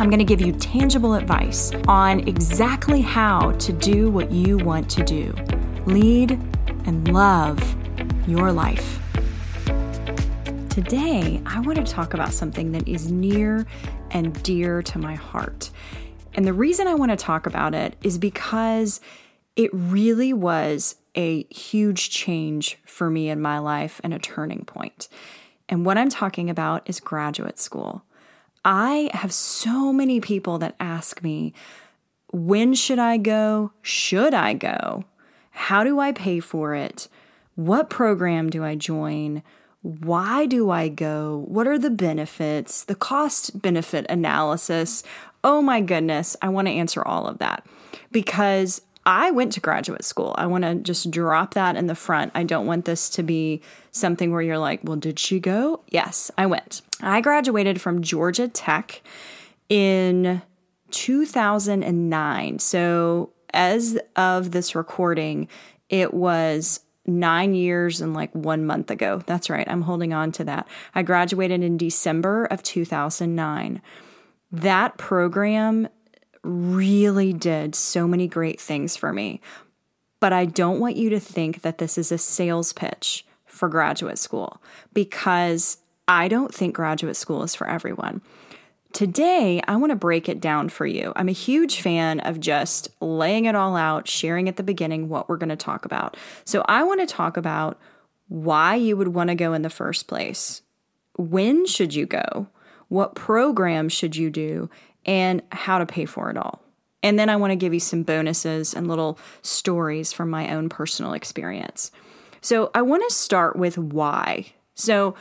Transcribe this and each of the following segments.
I'm going to give you tangible advice on exactly how to do what you want to do lead and love your life. Today, I want to talk about something that is near and dear to my heart. And the reason I want to talk about it is because it really was a huge change for me in my life and a turning point. And what I'm talking about is graduate school. I have so many people that ask me, when should I go? Should I go? How do I pay for it? What program do I join? Why do I go? What are the benefits? The cost benefit analysis. Oh my goodness, I want to answer all of that because I went to graduate school. I want to just drop that in the front. I don't want this to be something where you're like, well, did she go? Yes, I went. I graduated from Georgia Tech in 2009. So, as of this recording, it was nine years and like one month ago. That's right. I'm holding on to that. I graduated in December of 2009. That program really did so many great things for me. But I don't want you to think that this is a sales pitch for graduate school because I don't think graduate school is for everyone. Today, I want to break it down for you. I'm a huge fan of just laying it all out, sharing at the beginning what we're going to talk about. So, I want to talk about why you would want to go in the first place. When should you go? What program should you do? And how to pay for it all. And then I want to give you some bonuses and little stories from my own personal experience. So I want to start with why. So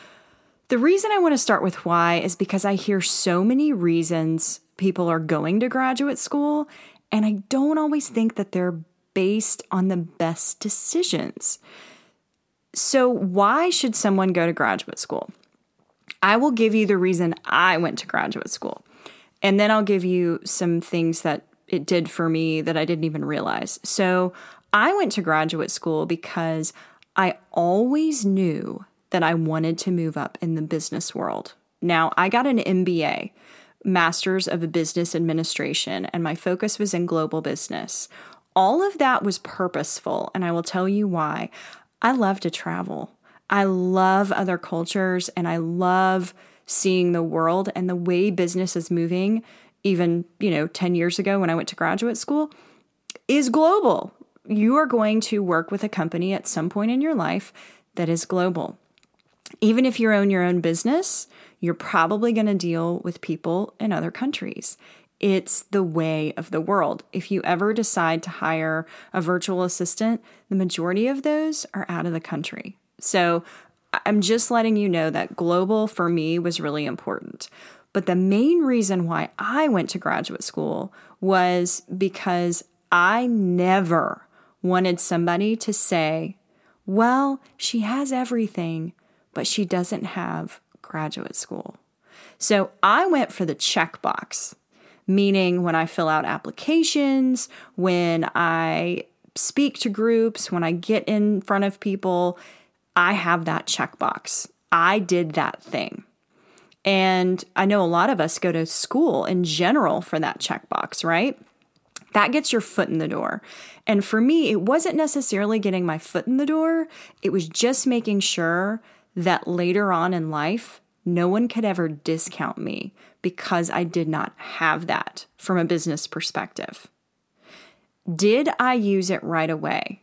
the reason I want to start with why is because I hear so many reasons people are going to graduate school, and I don't always think that they're based on the best decisions. So, why should someone go to graduate school? I will give you the reason I went to graduate school. And then I'll give you some things that it did for me that I didn't even realize. So I went to graduate school because I always knew that I wanted to move up in the business world. Now, I got an MBA, Masters of Business Administration, and my focus was in global business. All of that was purposeful, and I will tell you why. I love to travel. I love other cultures and I love seeing the world and the way business is moving, even, you know, 10 years ago when I went to graduate school, is global. You are going to work with a company at some point in your life that is global. Even if you own your own business, you're probably going to deal with people in other countries. It's the way of the world. If you ever decide to hire a virtual assistant, the majority of those are out of the country. So I'm just letting you know that global for me was really important. But the main reason why I went to graduate school was because I never wanted somebody to say, well, she has everything, but she doesn't have graduate school. So I went for the checkbox, meaning when I fill out applications, when I speak to groups, when I get in front of people, I have that checkbox. I did that thing. And I know a lot of us go to school in general for that checkbox, right? That gets your foot in the door. And for me, it wasn't necessarily getting my foot in the door, it was just making sure that later on in life, no one could ever discount me because I did not have that from a business perspective. Did I use it right away?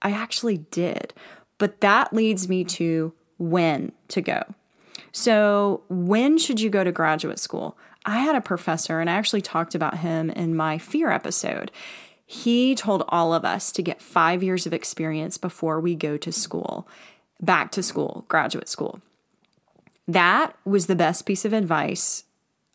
I actually did. But that leads me to when to go. So, when should you go to graduate school? I had a professor, and I actually talked about him in my fear episode. He told all of us to get five years of experience before we go to school, back to school, graduate school. That was the best piece of advice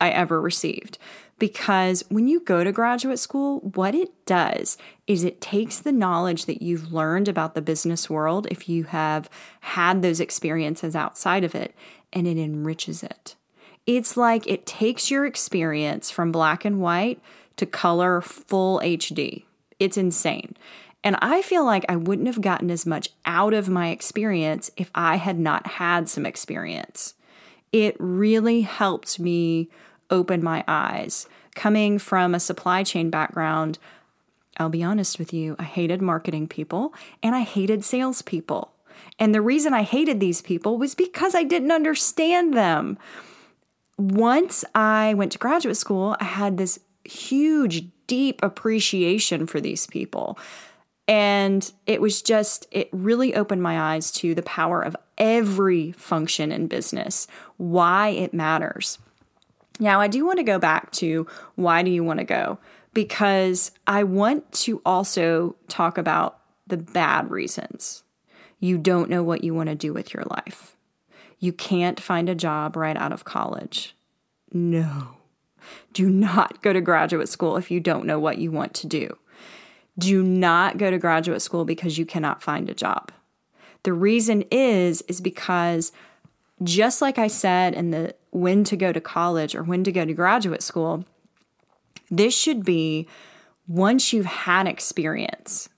I ever received because when you go to graduate school, what it does is it takes the knowledge that you've learned about the business world, if you have had those experiences outside of it, and it enriches it. It's like it takes your experience from black and white to color full HD. It's insane. And I feel like I wouldn't have gotten as much out of my experience if I had not had some experience. It really helped me open my eyes. Coming from a supply chain background, I'll be honest with you, I hated marketing people and I hated salespeople. And the reason I hated these people was because I didn't understand them. Once I went to graduate school, I had this huge, deep appreciation for these people. And it was just, it really opened my eyes to the power of every function in business, why it matters. Now, I do want to go back to why do you want to go? Because I want to also talk about the bad reasons. You don't know what you want to do with your life. You can't find a job right out of college. No. Do not go to graduate school if you don't know what you want to do. Do not go to graduate school because you cannot find a job. The reason is is because just like I said in the when to go to college or when to go to graduate school, this should be once you've had experience.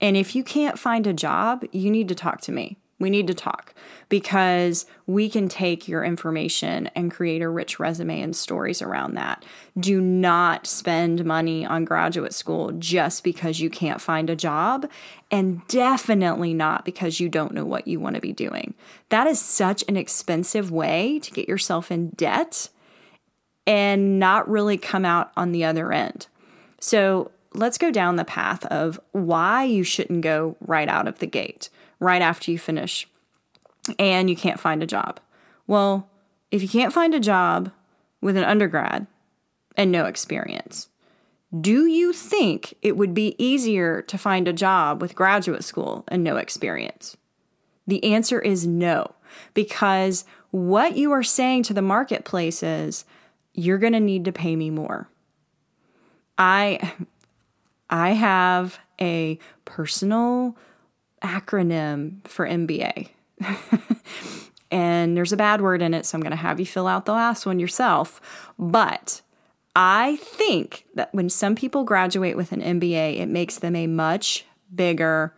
And if you can't find a job, you need to talk to me. We need to talk because we can take your information and create a rich resume and stories around that. Do not spend money on graduate school just because you can't find a job, and definitely not because you don't know what you want to be doing. That is such an expensive way to get yourself in debt and not really come out on the other end. So, let's go down the path of why you shouldn't go right out of the gate right after you finish and you can't find a job. Well, if you can't find a job with an undergrad and no experience, do you think it would be easier to find a job with graduate school and no experience? The answer is no, because what you are saying to the marketplace is you're going to need to pay me more. I I have a personal acronym for MBA. and there's a bad word in it, so I'm going to have you fill out the last one yourself. But I think that when some people graduate with an MBA, it makes them a much bigger,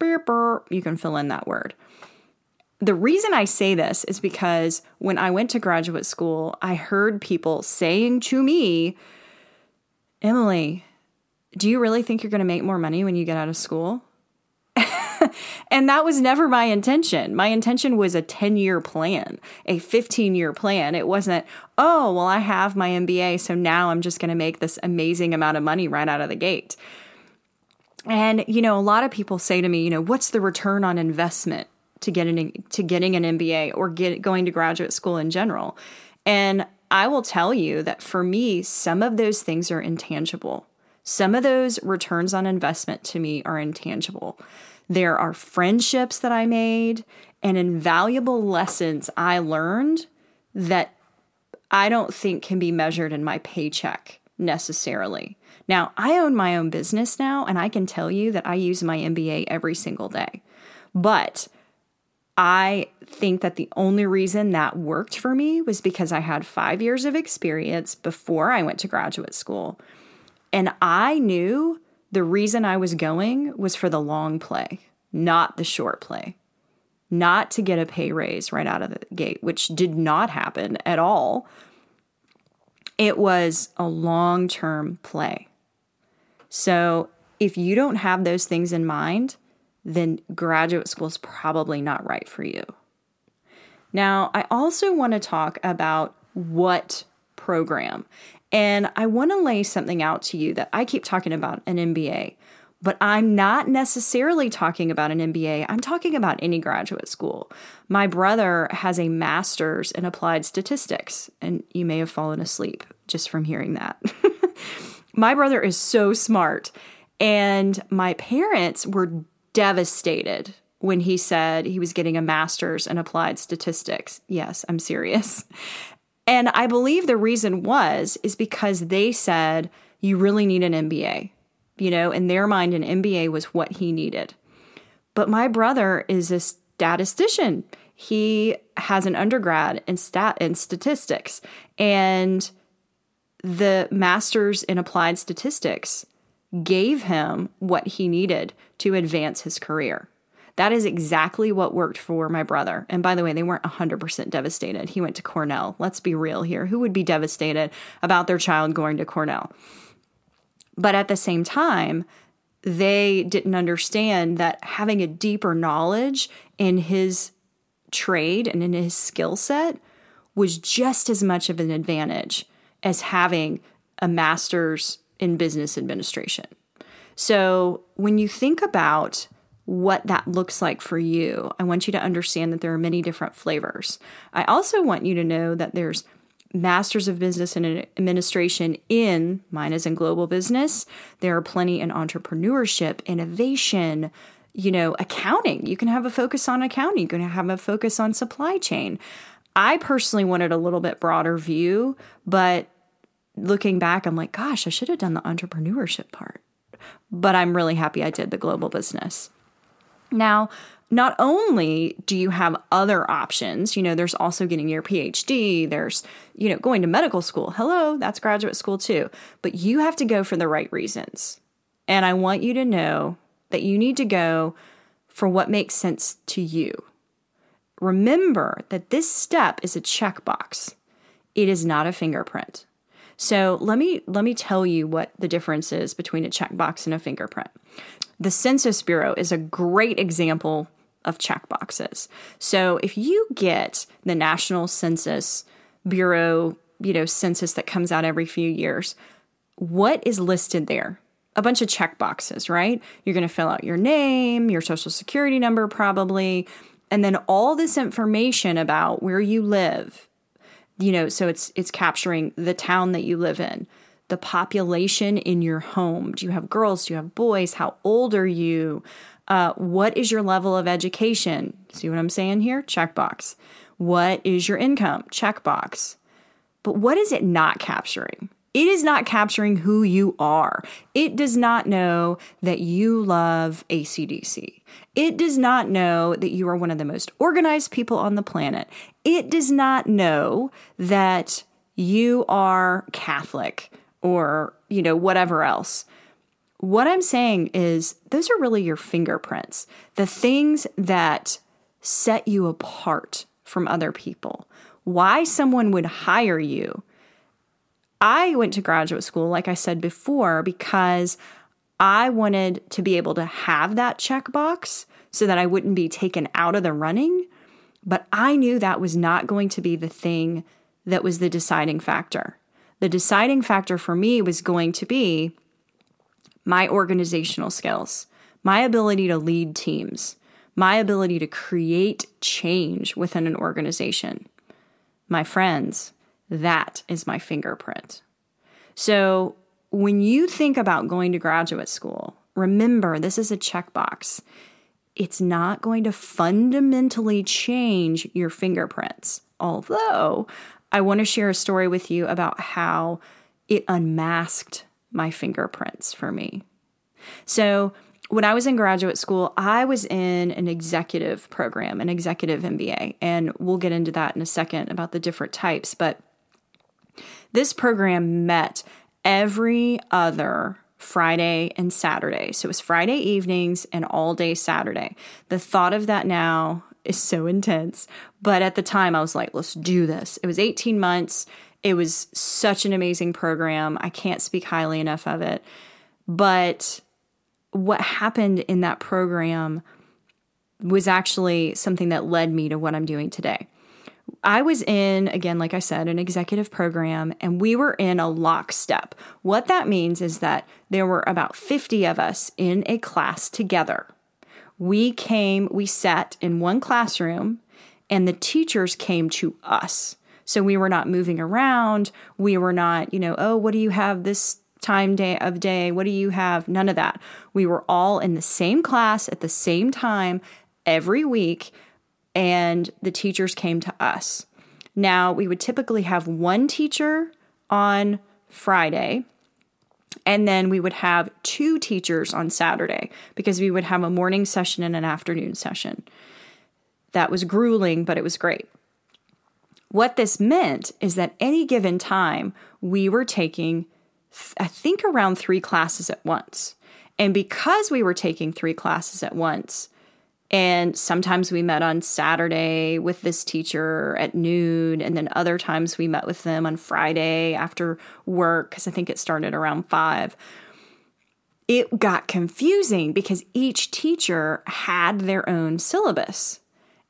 you can fill in that word. The reason I say this is because when I went to graduate school, I heard people saying to me, Emily, do you really think you're going to make more money when you get out of school? and that was never my intention. My intention was a 10 year plan, a 15 year plan. It wasn't, oh, well, I have my MBA, so now I'm just going to make this amazing amount of money right out of the gate. And, you know, a lot of people say to me, you know, what's the return on investment to getting, to getting an MBA or get, going to graduate school in general? And I will tell you that for me, some of those things are intangible. Some of those returns on investment to me are intangible. There are friendships that I made and invaluable lessons I learned that I don't think can be measured in my paycheck necessarily. Now, I own my own business now, and I can tell you that I use my MBA every single day. But I think that the only reason that worked for me was because I had five years of experience before I went to graduate school. And I knew the reason I was going was for the long play, not the short play. Not to get a pay raise right out of the gate, which did not happen at all. It was a long term play. So if you don't have those things in mind, then graduate school is probably not right for you. Now, I also want to talk about what program. And I want to lay something out to you that I keep talking about an MBA, but I'm not necessarily talking about an MBA. I'm talking about any graduate school. My brother has a master's in applied statistics, and you may have fallen asleep just from hearing that. my brother is so smart, and my parents were devastated when he said he was getting a master's in applied statistics. Yes, I'm serious. And I believe the reason was is because they said you really need an MBA. You know, in their mind an MBA was what he needed. But my brother is a statistician. He has an undergrad in stat in statistics and the masters in applied statistics gave him what he needed to advance his career. That is exactly what worked for my brother. And by the way, they weren't 100% devastated. He went to Cornell. Let's be real here. Who would be devastated about their child going to Cornell? But at the same time, they didn't understand that having a deeper knowledge in his trade and in his skill set was just as much of an advantage as having a master's in business administration. So when you think about what that looks like for you, I want you to understand that there are many different flavors. I also want you to know that there's masters of business and administration in mine is in global business. There are plenty in entrepreneurship, innovation, you know, accounting. You can have a focus on accounting, you can have a focus on supply chain. I personally wanted a little bit broader view, but looking back, I'm like, gosh, I should have done the entrepreneurship part. But I'm really happy I did the global business. Now, not only do you have other options, you know, there's also getting your PhD, there's, you know, going to medical school. Hello, that's graduate school too. But you have to go for the right reasons. And I want you to know that you need to go for what makes sense to you. Remember that this step is a checkbox. It is not a fingerprint. So let me let me tell you what the difference is between a checkbox and a fingerprint. The Census Bureau is a great example of checkboxes. So if you get the National Census Bureau, you know, census that comes out every few years, what is listed there? A bunch of checkboxes, right? You're going to fill out your name, your social security number, probably, and then all this information about where you live, you know so it's it's capturing the town that you live in the population in your home do you have girls do you have boys how old are you uh, what is your level of education see what i'm saying here checkbox what is your income checkbox but what is it not capturing it is not capturing who you are. It does not know that you love ACDC. It does not know that you are one of the most organized people on the planet. It does not know that you are Catholic or, you know, whatever else. What I'm saying is, those are really your fingerprints, the things that set you apart from other people. Why someone would hire you I went to graduate school, like I said before, because I wanted to be able to have that checkbox so that I wouldn't be taken out of the running. But I knew that was not going to be the thing that was the deciding factor. The deciding factor for me was going to be my organizational skills, my ability to lead teams, my ability to create change within an organization. My friends, that is my fingerprint. So when you think about going to graduate school, remember this is a checkbox. It's not going to fundamentally change your fingerprints. Although I want to share a story with you about how it unmasked my fingerprints for me. So, when I was in graduate school, I was in an executive program, an executive MBA, and we'll get into that in a second about the different types. But this program met every other Friday and Saturday. So it was Friday evenings and all day Saturday. The thought of that now is so intense. But at the time, I was like, let's do this. It was 18 months. It was such an amazing program. I can't speak highly enough of it. But what happened in that program was actually something that led me to what I'm doing today. I was in, again, like I said, an executive program, and we were in a lockstep. What that means is that there were about 50 of us in a class together. We came, we sat in one classroom, and the teachers came to us. So we were not moving around. We were not, you know, oh, what do you have this time day of day? What do you have? None of that. We were all in the same class at the same time every week and the teachers came to us. Now, we would typically have one teacher on Friday, and then we would have two teachers on Saturday because we would have a morning session and an afternoon session. That was grueling, but it was great. What this meant is that any given time, we were taking, I think, around three classes at once. And because we were taking three classes at once, and sometimes we met on Saturday with this teacher at noon, and then other times we met with them on Friday after work, because I think it started around five. It got confusing because each teacher had their own syllabus.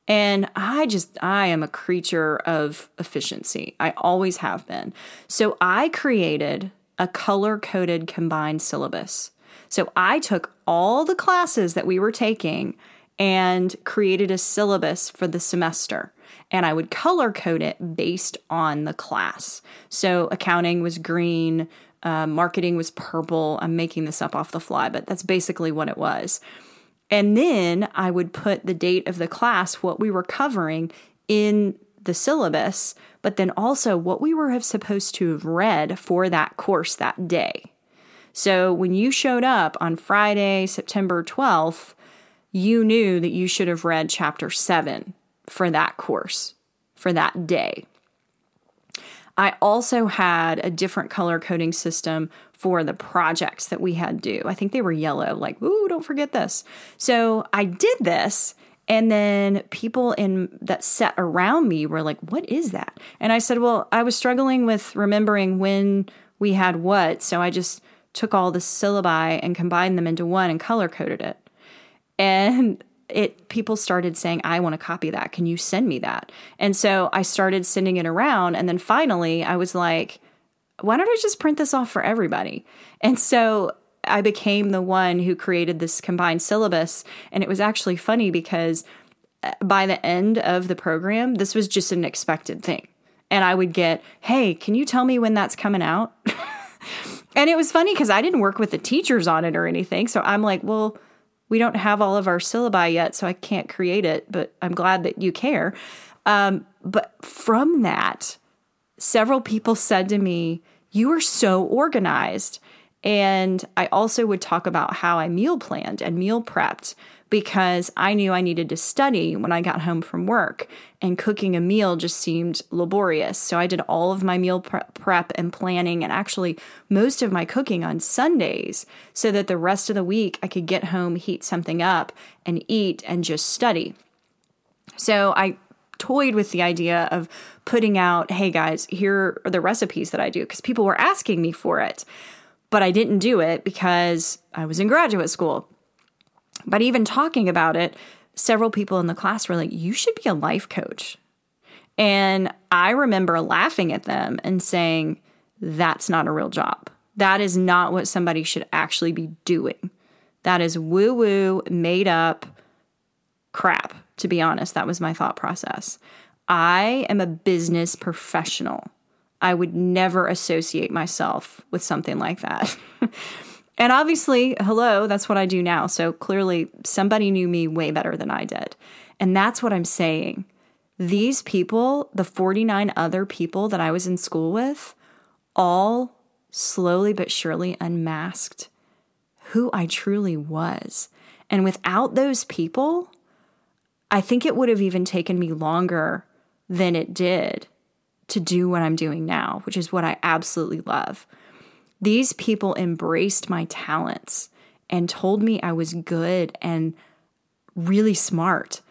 And I just, I am a creature of efficiency. I always have been. So I created a color coded combined syllabus. So I took all the classes that we were taking and created a syllabus for the semester. And I would color code it based on the class. So accounting was green, uh, marketing was purple. I'm making this up off the fly, but that's basically what it was. And then I would put the date of the class, what we were covering in the syllabus, but then also what we were supposed to have read for that course that day. So when you showed up on Friday, September 12th, you knew that you should have read chapter seven for that course, for that day. I also had a different color coding system for the projects that we had due. I think they were yellow, like, ooh, don't forget this. So I did this. And then people in that set around me were like, what is that? And I said, well, I was struggling with remembering when we had what. So I just took all the syllabi and combined them into one and color coded it and it people started saying i want to copy that can you send me that and so i started sending it around and then finally i was like why don't i just print this off for everybody? And so i became the one who created this combined syllabus and it was actually funny because uh, by the end of the program this was just an expected thing. And i would get hey can you tell me when that's coming out? And it was funny because i didn't work with the teachers on it or anything so i'm like well we don't have all of our syllabi yet, so I can't create it, but I'm glad that you care. Um, but from that, several people said to me, You are so organized. And I also would talk about how I meal planned and meal prepped because I knew I needed to study when I got home from work, and cooking a meal just seemed laborious. So I did all of my meal prep and planning, and actually most of my cooking on Sundays, so that the rest of the week I could get home, heat something up, and eat and just study. So I toyed with the idea of putting out, hey guys, here are the recipes that I do, because people were asking me for it. But I didn't do it because I was in graduate school. But even talking about it, several people in the class were like, You should be a life coach. And I remember laughing at them and saying, That's not a real job. That is not what somebody should actually be doing. That is woo woo, made up crap, to be honest. That was my thought process. I am a business professional. I would never associate myself with something like that. And obviously, hello, that's what I do now. So clearly, somebody knew me way better than I did. And that's what I'm saying. These people, the 49 other people that I was in school with, all slowly but surely unmasked who I truly was. And without those people, I think it would have even taken me longer than it did to do what I'm doing now, which is what I absolutely love. These people embraced my talents and told me I was good and really smart.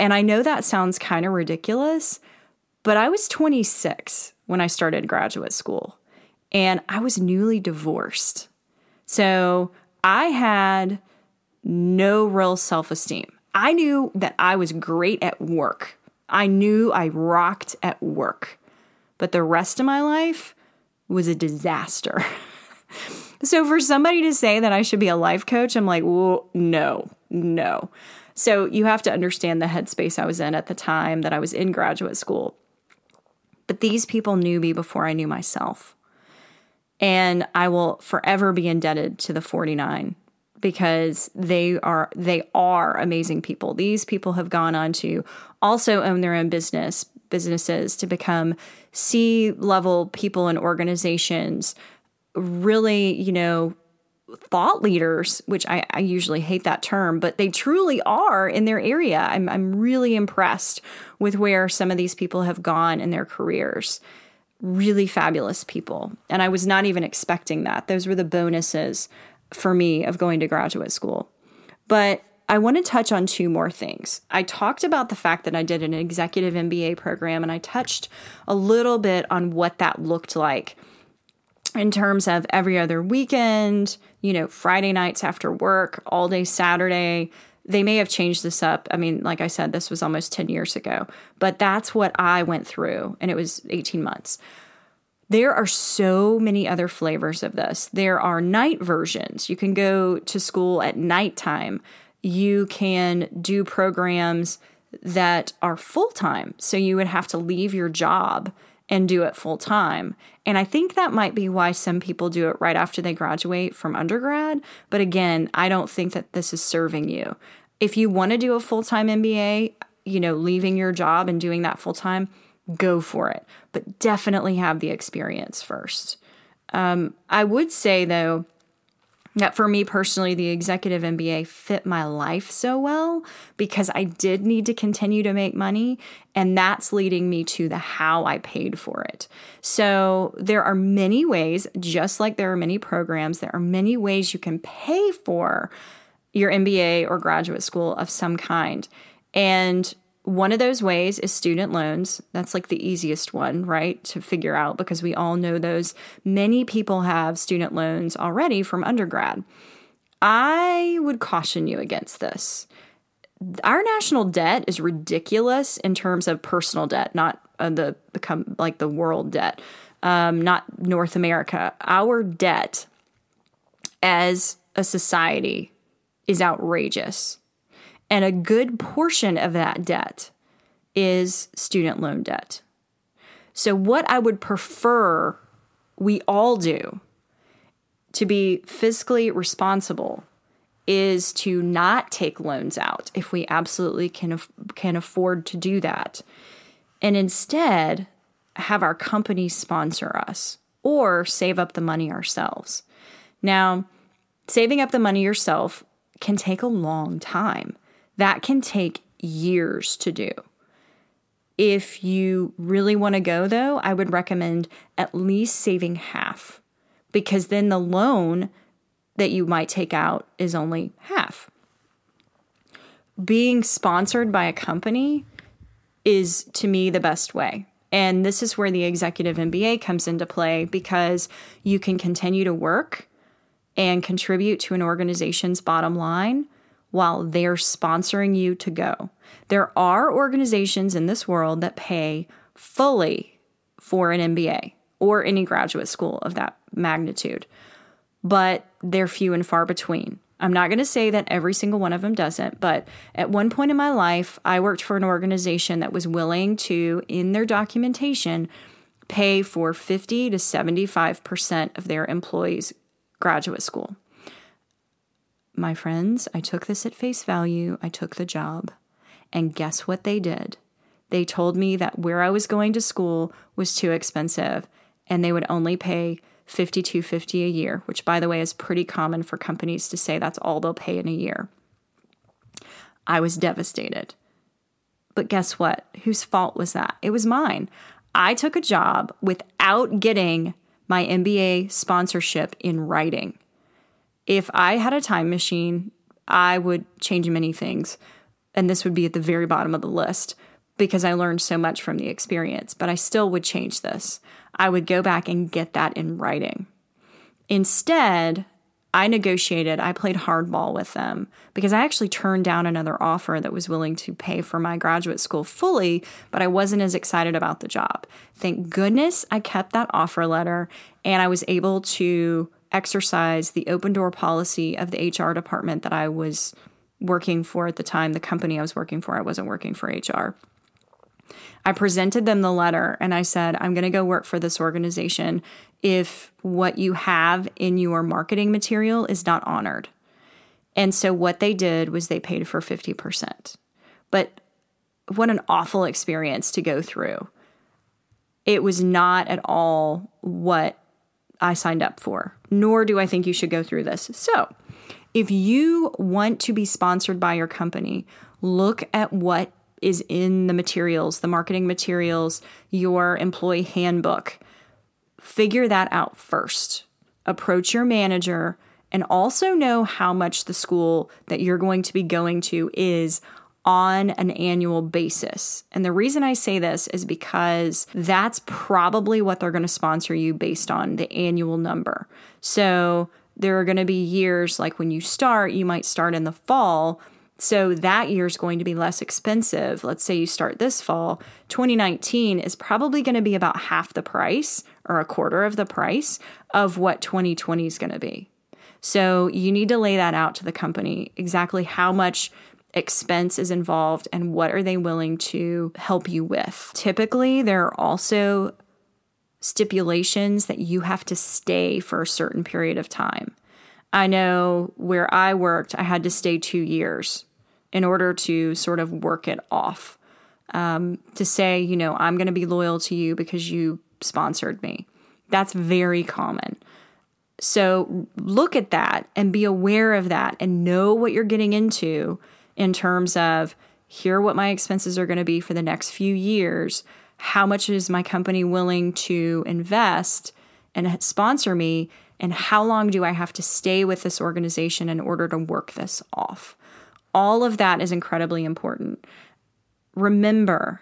And I know that sounds kind of ridiculous, but I was 26 when I started graduate school and I was newly divorced. So I had no real self esteem. I knew that I was great at work. I knew I rocked at work. But the rest of my life, was a disaster. so for somebody to say that I should be a life coach, I'm like, well, no, no. So you have to understand the headspace I was in at the time that I was in graduate school. But these people knew me before I knew myself. And I will forever be indebted to the 49 because they are they are amazing people. These people have gone on to also own their own business, businesses to become C level people and organizations, really, you know, thought leaders, which I, I, usually hate that term, but they truly are in their area. I'm, I'm really impressed with where some of these people have gone in their careers. Really fabulous people. And I was not even expecting that. Those were the bonuses for me of going to graduate school. But I want to touch on two more things. I talked about the fact that I did an executive MBA program, and I touched a little bit on what that looked like in terms of every other weekend, you know, Friday nights after work, all day Saturday. They may have changed this up. I mean, like I said, this was almost 10 years ago, but that's what I went through, and it was 18 months. There are so many other flavors of this. There are night versions. You can go to school at nighttime. You can do programs that are full time. So you would have to leave your job and do it full time. And I think that might be why some people do it right after they graduate from undergrad. But again, I don't think that this is serving you. If you want to do a full time MBA, you know, leaving your job and doing that full time, go for it. But definitely have the experience first. Um, I would say, though, that for me personally, the executive MBA fit my life so well because I did need to continue to make money. And that's leading me to the how I paid for it. So there are many ways, just like there are many programs, there are many ways you can pay for your MBA or graduate school of some kind. And one of those ways is student loans. That's like the easiest one, right, to figure out because we all know those. Many people have student loans already from undergrad. I would caution you against this. Our national debt is ridiculous in terms of personal debt, not uh, the become like the world debt, um, not North America. Our debt as a society is outrageous. And a good portion of that debt is student loan debt. So, what I would prefer we all do to be fiscally responsible is to not take loans out if we absolutely can, can afford to do that. And instead, have our company sponsor us or save up the money ourselves. Now, saving up the money yourself can take a long time. That can take years to do. If you really want to go, though, I would recommend at least saving half because then the loan that you might take out is only half. Being sponsored by a company is to me the best way. And this is where the executive MBA comes into play because you can continue to work and contribute to an organization's bottom line while they're sponsoring you to go. There are organizations in this world that pay fully for an MBA or any graduate school of that magnitude, but they're few and far between. I'm not going to say that every single one of them doesn't, but at one point in my life, I worked for an organization that was willing to, in their documentation, pay for 50 to 75% of their employees' graduate school my friends, I took this at face value. I took the job. And guess what they did? They told me that where I was going to school was too expensive and they would only pay 5250 a year, which by the way is pretty common for companies to say that's all they'll pay in a year. I was devastated. But guess what? Whose fault was that? It was mine. I took a job without getting my MBA sponsorship in writing if I had a time machine, I would change many things. And this would be at the very bottom of the list because I learned so much from the experience, but I still would change this. I would go back and get that in writing. Instead, I negotiated, I played hardball with them because I actually turned down another offer that was willing to pay for my graduate school fully, but I wasn't as excited about the job. Thank goodness I kept that offer letter and I was able to exercise the open door policy of the HR department that I was working for at the time, the company I was working for, I wasn't working for HR. I presented them the letter and I said, I'm going to go work for this organization if what you have in your marketing material is not honored. And so what they did was they paid for 50%. But what an awful experience to go through. It was not at all what I signed up for, nor do I think you should go through this. So, if you want to be sponsored by your company, look at what is in the materials, the marketing materials, your employee handbook. Figure that out first. Approach your manager and also know how much the school that you're going to be going to is on an annual basis. And the reason I say this is because that's probably what they're going to sponsor you based on the annual number. So there are going to be years like when you start, you might start in the fall. So that year is going to be less expensive. Let's say you start this fall. 2019 is probably going to be about half the price or a quarter of the price of what 2020 is going to be. So you need to lay that out to the company exactly how much expense is involved and what are they willing to help you with. Typically, there are also stipulations that you have to stay for a certain period of time. I know where I worked, I had to stay two years in order to sort of work it off. Um, to say, you know, I'm going to be loyal to you because you sponsored me. That's very common. So look at that and be aware of that and know what you're getting into in terms of here what my expenses are going to be for the next few years. How much is my company willing to invest and sponsor me? And how long do I have to stay with this organization in order to work this off? All of that is incredibly important. Remember,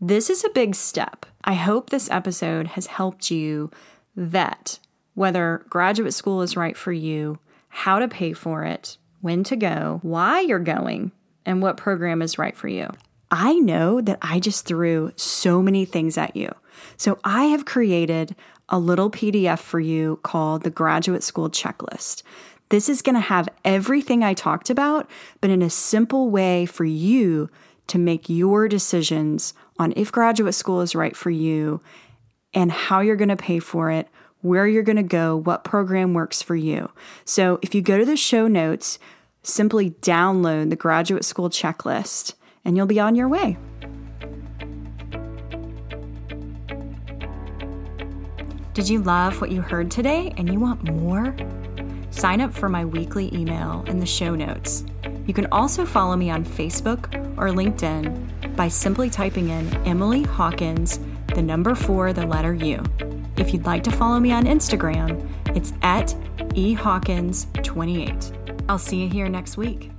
this is a big step. I hope this episode has helped you vet whether graduate school is right for you, how to pay for it, when to go, why you're going, and what program is right for you. I know that I just threw so many things at you. So I have created a little PDF for you called the Graduate School Checklist. This is going to have everything I talked about, but in a simple way for you to make your decisions on if graduate school is right for you and how you're going to pay for it, where you're going to go, what program works for you. So if you go to the show notes, simply download the graduate school checklist and you'll be on your way. Did you love what you heard today and you want more? Sign up for my weekly email in the show notes. You can also follow me on Facebook or LinkedIn by simply typing in Emily Hawkins, the number four, the letter U. If you'd like to follow me on Instagram, it's at ehawkins28. I'll see you here next week.